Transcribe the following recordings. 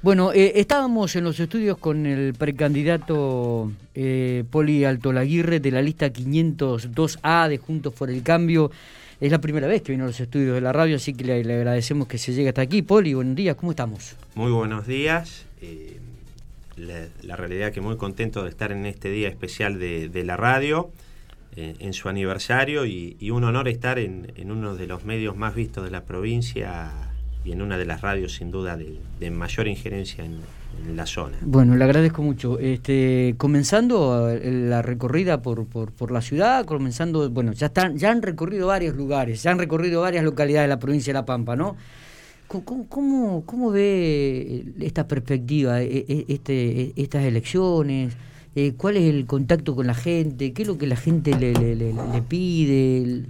Bueno, eh, estábamos en los estudios con el precandidato eh, Poli Alto Laguirre de la lista 502A de Juntos por el Cambio. Es la primera vez que vino a los estudios de la radio, así que le, agradecemos que se llegue hasta aquí. Poli, buenos días, ¿cómo estamos? Muy buenos días. Eh, la, realidad que muy contento de estar en este día especial de, la radio, eh, en su aniversario, y, un honor estar en uno de los medios más vistos de la provincia y en una de las radios sin duda de, mayor injerencia en, la zona. Bueno, le agradezco mucho. Este, comenzando eh, la recorrida por, por, la ciudad, comenzando, bueno, ya están, ya han recorrido varios lugares, ya han recorrido varias localidades de la provincia de La Pampa, ¿no? ¿Cómo, cómo, ve esta perspectiva, e, e, este, estas elecciones? Eh, ¿Cuál es el contacto con la gente? ¿Qué es lo que la gente le, le, le, le pide?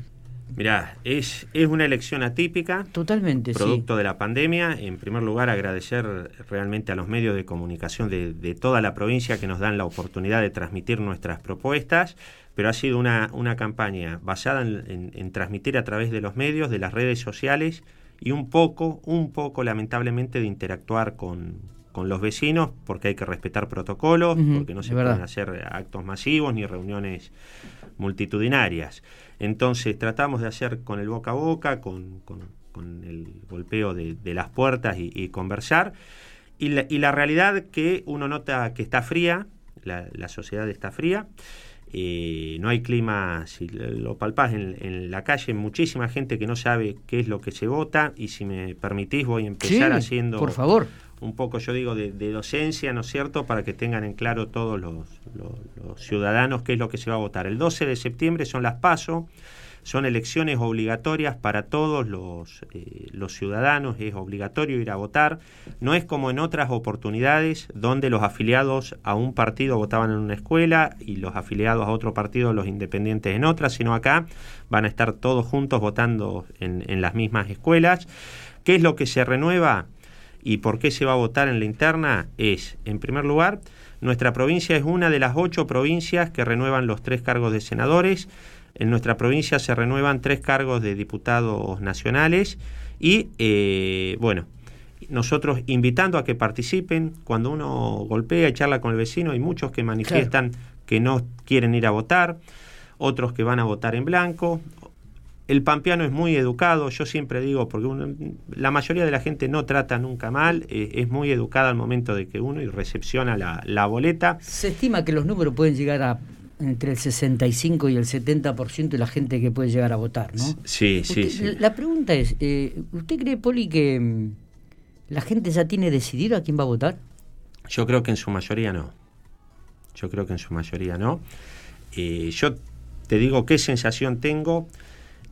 Mirá, es, es una elección atípica. Totalmente, Producto de la pandemia. En primer lugar, agradecer realmente a los medios de comunicación de, de, toda la provincia que nos dan la oportunidad de transmitir nuestras propuestas. Pero ha sido una, una campaña basada en, en, transmitir a través de los medios, de las redes sociales y un poco, un poco lamentablemente de interactuar con, con los vecinos, porque hay que respetar protocolos, porque no se pueden hacer actos masivos ni reuniones multitudinarias. Entonces tratamos de hacer con el boca a boca, con, el golpeo de, las puertas y, conversar. Y la, y la, realidad que uno nota que está fría, la, sociedad está fría. Eh, no hay clima, si lo palpás en, la calle, muchísima gente que no sabe qué es lo que se vota y si me permitís voy a empezar haciendo por favor un poco, yo digo, de, docencia, ¿no es cierto?, para que tengan en claro todos los, ciudadanos qué es lo que se va a votar. El 12 de septiembre son las PASO, son elecciones obligatorias para todos los, eh, los ciudadanos, es obligatorio ir a votar. No es como en otras oportunidades donde los afiliados a un partido votaban en una escuela y los afiliados a otro partido, los independientes en otra, sino acá van a estar todos juntos votando en, en las mismas escuelas. ¿Qué es lo que se renueva? ¿Y por qué se va a votar en la interna? Es, en primer lugar, nuestra provincia es una de las ocho provincias que renuevan los tres cargos de senadores. En nuestra provincia se renuevan tres cargos de diputados nacionales y, eh, bueno, nosotros invitando a que participen, cuando uno golpea y charla con el vecino, hay muchos que manifiestan que no quieren ir a votar, otros que van a votar en blanco, el pampeano es muy educado, yo siempre digo, porque la mayoría de la gente no trata nunca mal, eh, es muy educada al momento de que uno y recepciona la, boleta. Se estima que los números pueden llegar a entre el 65 y el 70% de la gente que puede llegar a votar, ¿no? Sí, sí, sí. La pregunta es, eh, ¿usted cree, Poli, que mm, la gente ya tiene decidido a quién va a votar? Yo creo que en su mayoría no. Yo creo que en su mayoría no. Eh, yo te digo qué sensación tengo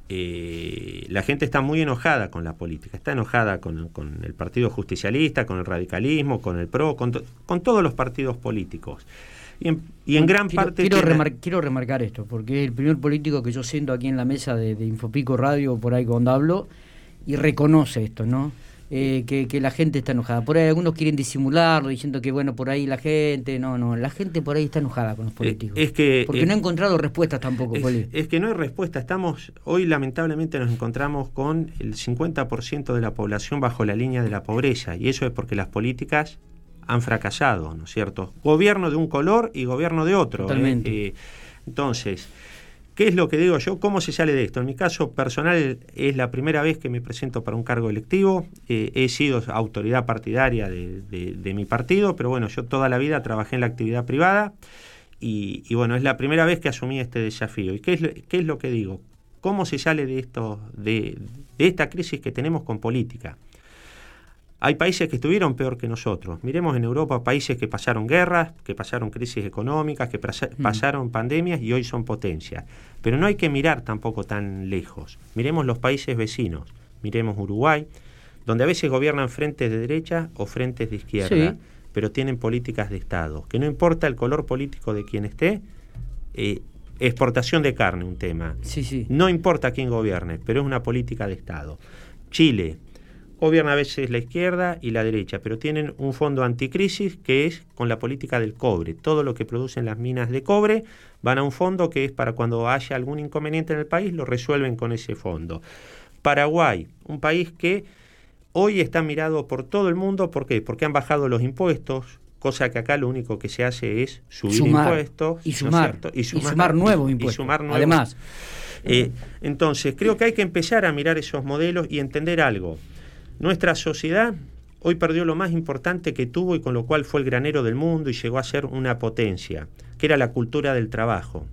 eh, la gente está muy enojada con la política, está enojada con, el Partido Justicialista, con el radicalismo, con el PRO, con, todos los partidos políticos. Y en, gran parte... Quiero, remarcar esto, porque es el primer político que yo siento aquí en la mesa de, de Infopico Radio, por ahí cuando hablo, y reconoce esto, ¿no? Eh, que, la gente está enojada. Por ahí algunos quieren disimularlo diciendo que, bueno, por ahí la gente, no, no, la gente por ahí está enojada con los eh, políticos. Es, que, Porque no ha encontrado respuestas tampoco, es, es, que no hay respuesta. Estamos, hoy lamentablemente nos encontramos con el 50% de la población bajo la línea de la pobreza y eso es porque las políticas han fracasado, ¿no es cierto? Gobierno de un color y gobierno de otro. ¿eh? Totalmente. entonces, ¿Qué es lo que digo yo? ¿Cómo se sale de esto? En mi caso personal es la primera vez que me presento para un cargo electivo. Eh, he sido autoridad partidaria de, mi partido, pero bueno, yo toda la vida trabajé en la actividad privada y, bueno, es la primera vez que asumí este desafío. ¿Y qué es, lo que digo? ¿Cómo se sale de, esto, de, de esta crisis que tenemos con política? Hay países que estuvieron peor que nosotros. Miremos en Europa países que pasaron guerras, que pasaron crisis económicas, que mm. pasaron pandemias y hoy son potencias. Pero no hay que mirar tampoco tan lejos. Miremos los países vecinos. Miremos Uruguay, donde a veces gobiernan frentes de derecha o frentes de izquierda, pero tienen políticas de Estado. Que no importa el color político de quien esté, eh, exportación de carne, un tema. No importa quién gobierne, pero es una política de Estado. Chile, gobierna a veces la izquierda y la derecha, pero tienen un fondo anticrisis que es con la política del cobre. Todo lo que producen las minas de cobre van a un fondo que es para cuando haya algún inconveniente en el país, lo resuelven con ese fondo. Paraguay, un país que hoy está mirado por todo el mundo, ¿por qué? Porque han bajado los impuestos, cosa que acá lo único que se hace es subir impuestos y sumar, y sumar, nuevos impuestos. Además, eh, entonces creo que hay que empezar a mirar esos modelos y entender algo. Nuestra sociedad hoy perdió lo más importante que tuvo y con lo cual fue el granero del mundo y llegó a ser una potencia, que era la cultura del trabajo.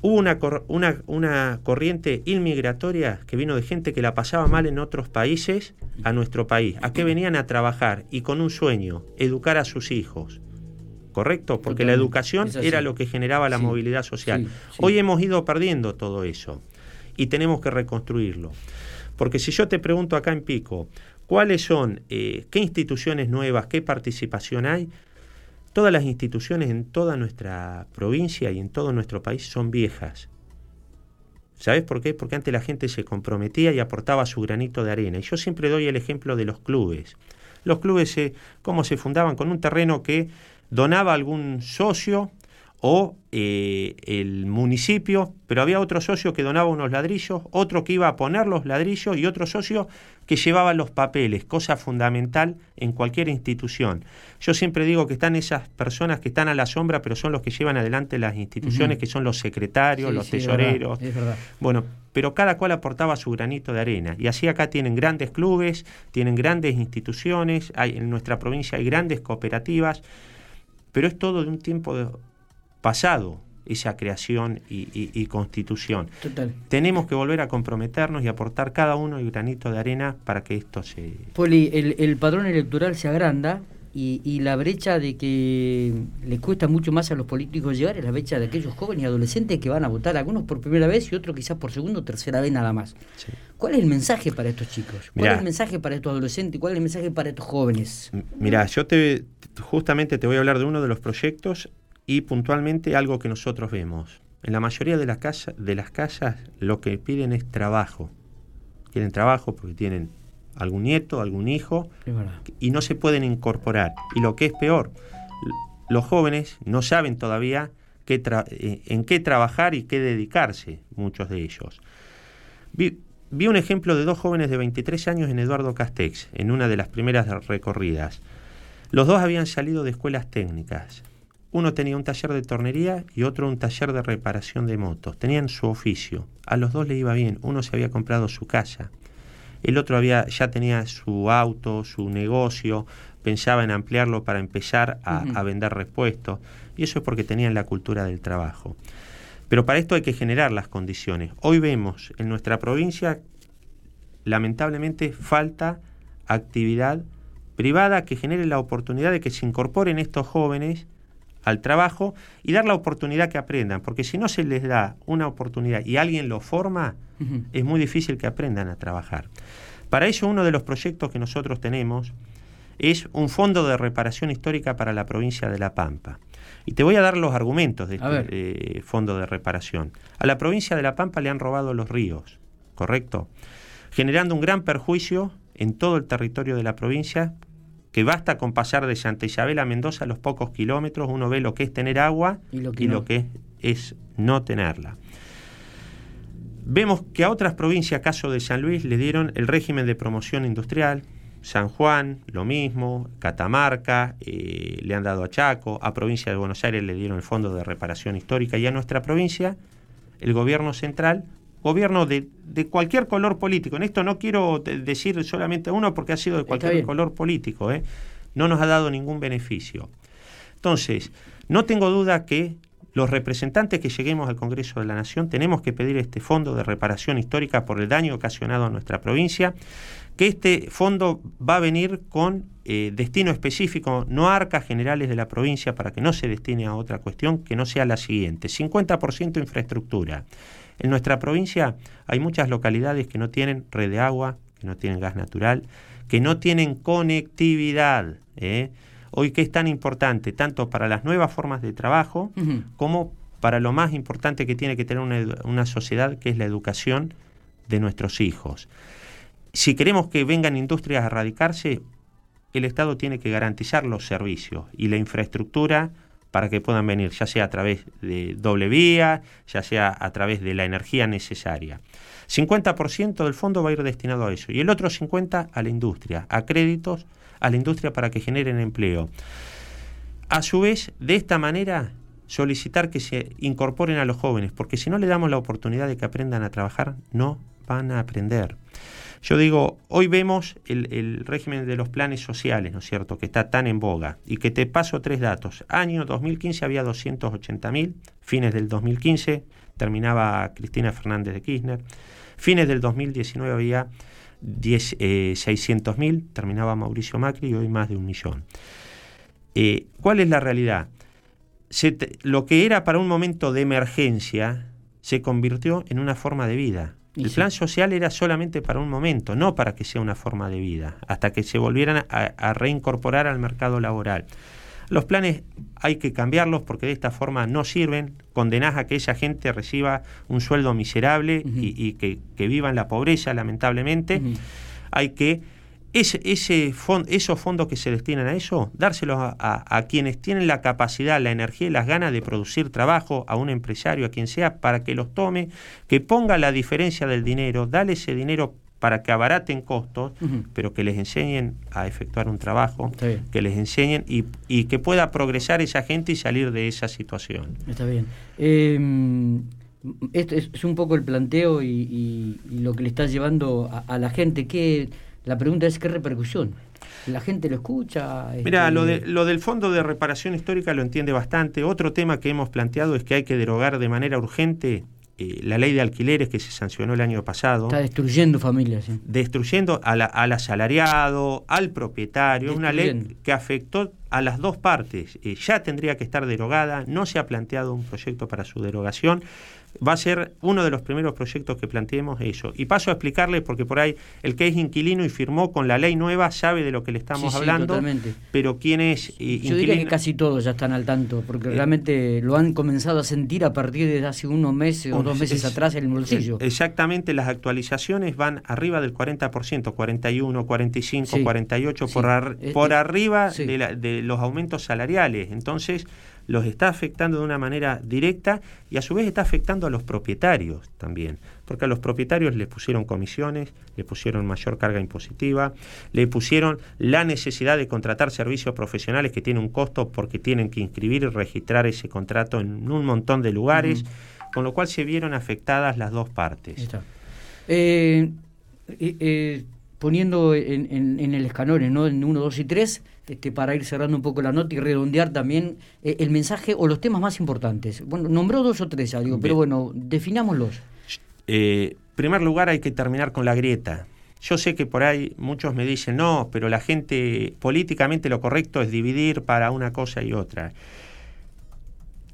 Hubo una, una, una, corriente inmigratoria que vino de gente que la pasaba mal en otros países a nuestro país, a que venían a trabajar y con un sueño, educar a sus hijos. ¿Correcto? Porque la educación era lo que generaba la movilidad social. Hoy hemos ido perdiendo todo eso y tenemos que reconstruirlo. Porque si yo te pregunto acá en Pico, ¿cuáles son, eh, qué instituciones nuevas, qué participación hay? Todas las instituciones en toda nuestra provincia y en todo nuestro país son viejas. ¿Sabes por qué? Porque antes la gente se comprometía y aportaba su granito de arena. Y yo siempre doy el ejemplo de los clubes. Los clubes, ¿cómo se fundaban? Con un terreno que donaba algún socio o eh, el municipio, pero había otro socio que donaba unos ladrillos, otro que iba a poner los ladrillos y otro socio que llevaba los papeles, cosa fundamental en cualquier institución. Yo siempre digo que están esas personas que están a la sombra, pero son los que llevan adelante las instituciones, que son los secretarios, los tesoreros. Bueno, pero cada cual aportaba su granito de arena. Y así acá tienen grandes clubes, tienen grandes instituciones, hay, en nuestra provincia hay grandes cooperativas, pero es todo de un tiempo de, pasado esa creación y, constitución. Tenemos que volver a comprometernos y aportar cada uno el granito de arena para que esto se... Poli, el, padrón electoral se agranda y, la brecha de que les cuesta mucho más a los políticos llegar es la brecha de aquellos jóvenes y adolescentes que van a votar, algunos por primera vez y otros quizás por segunda o tercera vez nada más. ¿Cuál es el mensaje para estos chicos? ¿Cuál es el mensaje para estos adolescentes? ¿Cuál es el mensaje para estos jóvenes? Mira, yo te justamente te voy a hablar de uno de los proyectos y puntualmente algo que nosotros vemos. En la mayoría de las, casas, de las casas lo que piden es trabajo. Quieren trabajo porque tienen algún nieto, algún hijo y no se pueden incorporar. Y lo que es peor, los jóvenes no saben todavía qué eh, en qué trabajar y qué dedicarse, muchos de ellos. Vi, vi, un ejemplo de dos jóvenes de 23 años en Eduardo Castex, en una de las primeras recorridas. Los dos habían salido de escuelas técnicas. Uno tenía un taller de tornería y otro un taller de reparación de motos. Tenían su oficio. A los dos le iba bien. Uno se había comprado su casa. El otro había, ya tenía su auto, su negocio, pensaba en ampliarlo para empezar a, vender repuestos. Y eso es porque tenían la cultura del trabajo. Pero para esto hay que generar las condiciones. Hoy vemos en nuestra provincia, lamentablemente, falta actividad privada que genere la oportunidad de que se incorporen estos jóvenes al trabajo y dar la oportunidad que aprendan, porque si no se les da una oportunidad y alguien lo forma, es muy difícil que aprendan a trabajar. Para ello, uno de los proyectos que nosotros tenemos es un fondo de reparación histórica para la provincia de La Pampa. Y te voy a dar los argumentos de este eh, fondo de reparación. A la provincia de La Pampa le han robado los ríos, ¿correcto? Generando un gran perjuicio en todo el territorio de la provincia que basta con pasar de Santa Isabel a Mendoza a los pocos kilómetros, uno ve lo que es tener agua y lo que, es, no tenerla. Vemos que a otras provincias, caso de San Luis, le dieron el régimen de promoción industrial, San Juan, lo mismo, Catamarca, eh, le han dado a Chaco, a provincia de Buenos Aires le dieron el Fondo de Reparación Histórica. Y a nuestra provincia, el gobierno central gobierno de, de, cualquier color político. En esto no quiero decir solamente uno porque ha sido de cualquier color político. ¿eh? No nos ha dado ningún beneficio. Entonces, no tengo duda que los representantes que lleguemos al Congreso de la Nación tenemos que pedir este fondo de reparación histórica por el daño ocasionado a nuestra provincia, que este fondo va a venir con eh, destino específico, no arcas generales de la provincia para que no se destine a otra cuestión que no sea la siguiente. 50% infraestructura, en nuestra provincia hay muchas localidades que no tienen red de agua, que no tienen gas natural, que no tienen conectividad. ¿eh? Hoy que es tan importante, tanto para las nuevas formas de trabajo como para lo más importante que tiene que tener una, una sociedad, que es la educación de nuestros hijos. Si queremos que vengan industrias a radicarse, el Estado tiene que garantizar los servicios y la infraestructura para que puedan venir, ya sea a través de doble vía, ya sea a través de la energía necesaria. 50% del fondo va a ir destinado a eso y el otro 50% a la industria, a créditos a la industria para que generen empleo. A su vez, de esta manera, solicitar que se incorporen a los jóvenes, porque si no le damos la oportunidad de que aprendan a trabajar, no van a aprender. Yo digo, hoy vemos el, régimen de los planes sociales, ¿no es cierto?, que está tan en boga. Y que te paso tres datos. Año 2015 había 280.000, fines del 2015 terminaba Cristina Fernández de Kirchner, fines del 2019 había 600.000, terminaba Mauricio Macri y hoy más de un millón. Eh, ¿Cuál es la realidad? lo que era para un momento de emergencia se convirtió en una forma de vida. El plan social era solamente para un momento, no para que sea una forma de vida, hasta que se volvieran a, reincorporar al mercado laboral. Los planes hay que cambiarlos porque de esta forma no sirven. Condenás a que esa gente reciba un sueldo miserable y, que, viva en la pobreza, lamentablemente. Hay que ese, ese esos fondos que se destinan a eso, dárselos a, quienes tienen la capacidad, la energía y las ganas de producir trabajo, a un empresario, a quien sea, para que los tome, que ponga la diferencia del dinero, dale ese dinero para que abaraten costos, pero que les enseñen a efectuar un trabajo, que les enseñen y, que pueda progresar esa gente y salir de esa situación. Está bien. Eh, este es, un poco el planteo y, lo que le está llevando a, a la gente. que la pregunta es qué repercusión. ¿La gente lo escucha? Mira, lo, de, lo del Fondo de Reparación Histórica lo entiende bastante. Otro tema que hemos planteado es que hay que derogar de manera urgente eh, la ley de alquileres que se sancionó el año pasado. Está destruyendo familias. Destruyendo al asalariado, al propietario. Una ley que afectó a las dos partes. Eh, ya tendría que estar derogada. No se ha planteado un proyecto para su derogación va a ser uno de los primeros proyectos que planteemos eso. Y paso a explicarle, porque por ahí el que es inquilino y firmó con la ley nueva sabe de lo que le estamos hablando, pero quién es inquilino... Yo diría que casi todos ya están al tanto, porque eh, realmente lo han comenzado a sentir a partir de hace unos meses o dos meses atrás en el bolsillo. Exactamente, las actualizaciones van arriba del 40%, 41, 45, 48, por, por arriba de, de los aumentos salariales. Entonces los está afectando de una manera directa y a su vez está afectando a los propietarios también, porque a los propietarios les pusieron comisiones, le pusieron mayor carga impositiva, le pusieron la necesidad de contratar servicios profesionales que tienen un costo porque tienen que inscribir y registrar ese contrato en un montón de lugares, con lo cual se vieron afectadas las dos partes. Eh, eh, poniendo en, el escanón, ¿no? en 1, 2 y 3, este, para ir cerrando un poco la nota y redondear también eh, el mensaje o los temas más importantes. Bueno, nombró dos o tres, algo, pero bueno, definámoslos. Eh, en primer lugar, hay que terminar con la grieta. Yo sé que por ahí muchos me dicen, no, pero la gente, políticamente lo correcto es dividir para una cosa y otra.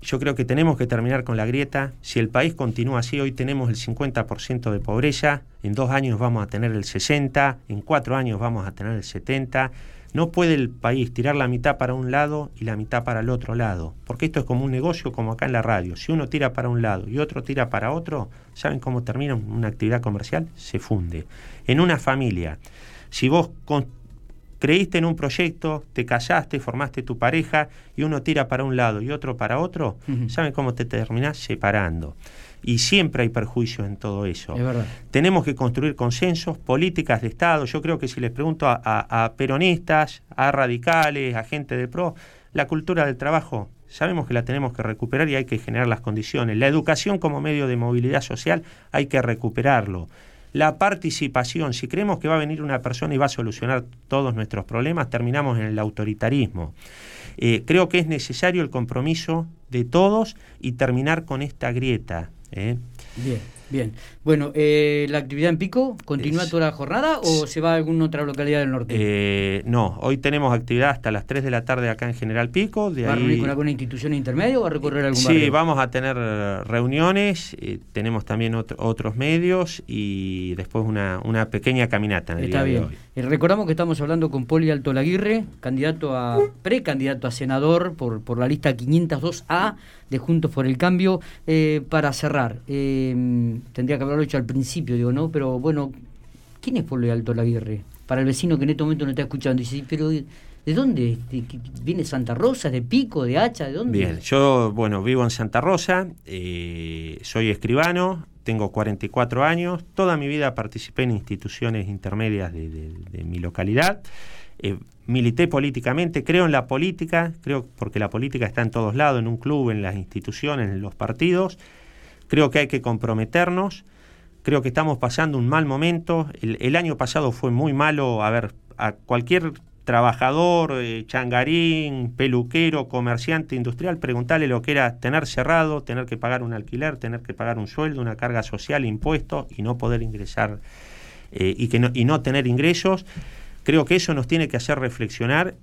Yo creo que tenemos que terminar con la grieta. Si el país continúa así, hoy tenemos el 50% de pobreza, en dos años vamos a tener el 60%, en cuatro años vamos a tener el 70%. No puede el país tirar la mitad para un lado y la mitad para el otro lado, porque esto es como un negocio como acá en la radio. Si uno tira para un lado y otro tira para otro, ¿saben cómo termina una actividad comercial? Se funde. En una familia, si vos creíste en un proyecto, te casaste, formaste tu pareja y uno tira para un lado y otro para otro, ¿saben cómo te terminás separando? y siempre hay perjuicios en todo eso. Tenemos que construir consensos, políticas de Estado. Yo creo que si les pregunto a, peronistas, a radicales, a gente de PRO, la cultura del trabajo sabemos que la tenemos que recuperar y hay que generar las condiciones. La educación como medio de movilidad social hay que recuperarlo. La participación, si creemos que va a venir una persona y va a solucionar todos nuestros problemas, terminamos en el autoritarismo. Eh, creo que es necesario el compromiso de todos y terminar con esta grieta. ¿eh? Bien, bien. Bueno, eh, ¿la actividad en Pico continúa toda la jornada o se va a alguna otra localidad del norte? Eh, no, hoy tenemos actividad hasta las 3 de la tarde acá en General Pico. De ¿Va a reunir con alguna institución intermedia o va a recorrer algún Sí, vamos a tener reuniones, tenemos también otros medios y después una, una pequeña caminata en el Está bien. recordamos que estamos hablando con Poli Alto Laguirre, candidato a precandidato a senador por, por la lista 502A de Juntos por el Cambio. Eh, para cerrar, eh, tendría que haberlo hecho al principio, digo, ¿no? Pero bueno, ¿quién es Pablo Alto Laguirre? Para el vecino que en este momento no está escuchando, dice, pero ¿De dónde? ¿Viene Santa Rosa, de Pico, de Hacha? ¿De dónde? Bien, yo, bueno, vivo en Santa Rosa, eh, soy escribano, tengo 44 años, toda mi vida participé en instituciones intermedias de, mi localidad, eh, milité políticamente, creo en la política, creo porque la política está en todos lados, en un club, en las instituciones, en los partidos, creo que hay que comprometernos, creo que estamos pasando un mal momento, el, año pasado fue muy malo, a ver, a cualquier trabajador, eh, changarín, peluquero, comerciante industrial, preguntarle lo que era tener cerrado, tener que pagar un alquiler, tener que pagar un sueldo, una carga social, impuestos y no poder ingresar eh, y, que no, y no tener ingresos. Creo que eso nos tiene que hacer reflexionar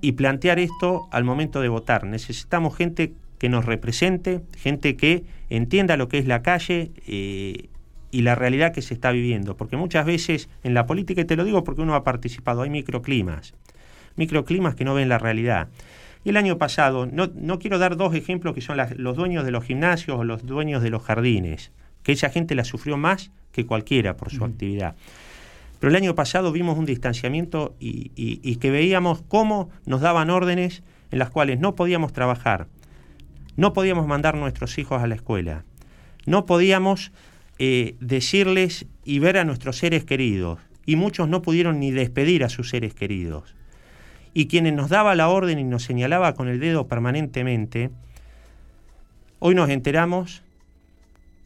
y plantear esto al momento de votar. Necesitamos gente que nos represente, gente que entienda lo que es la calle eh, y la realidad que se está viviendo. Porque muchas veces en la política, y te lo digo porque uno ha participado, hay microclimas, microclimas que no ven la realidad. Y el año pasado, no, no quiero dar dos ejemplos que son los dueños de los gimnasios o los dueños de los jardines, que esa gente la sufrió más que cualquiera por su actividad. Pero el año pasado vimos un distanciamiento y, que veíamos cómo nos daban órdenes en las cuales no podíamos trabajar, no podíamos mandar nuestros hijos a la escuela, no podíamos eh, decirles y ver a nuestros seres queridos. Y muchos no pudieron ni despedir a sus seres queridos. Y quienes nos daba la orden y nos señalaba con el dedo permanentemente, hoy nos enteramos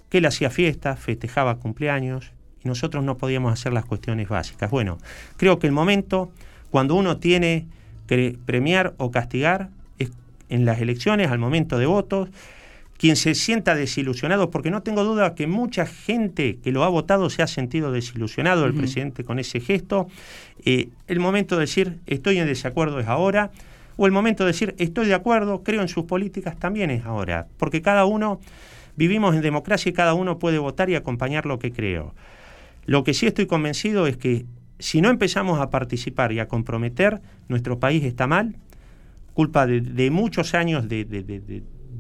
que él hacía fiestas, festejaba cumpleaños y nosotros no podíamos hacer las cuestiones básicas. Bueno, creo que el momento cuando uno tiene que premiar o castigar es en las elecciones, al momento de votos, quien se sienta desilusionado, porque no tengo duda que mucha gente que lo ha votado se ha sentido desilusionado, el presidente con ese gesto. Eh, el momento de decir estoy en desacuerdo es ahora, o el momento de decir estoy de acuerdo, creo en sus políticas también es ahora, porque cada uno vivimos en democracia y cada uno puede votar y acompañar lo que creo. Lo que sí estoy convencido es que si no empezamos a participar y a comprometer, nuestro país está mal, culpa de, muchos años de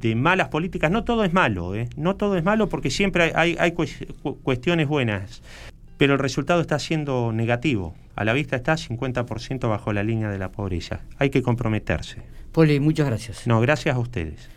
de malas políticas, no todo es malo, ¿eh? no todo es malo porque siempre hay, hay, cuestiones buenas, pero el resultado está siendo negativo. A la vista está 50% bajo la línea de la pobreza. Hay que comprometerse. Poli, muchas gracias. No, gracias a ustedes.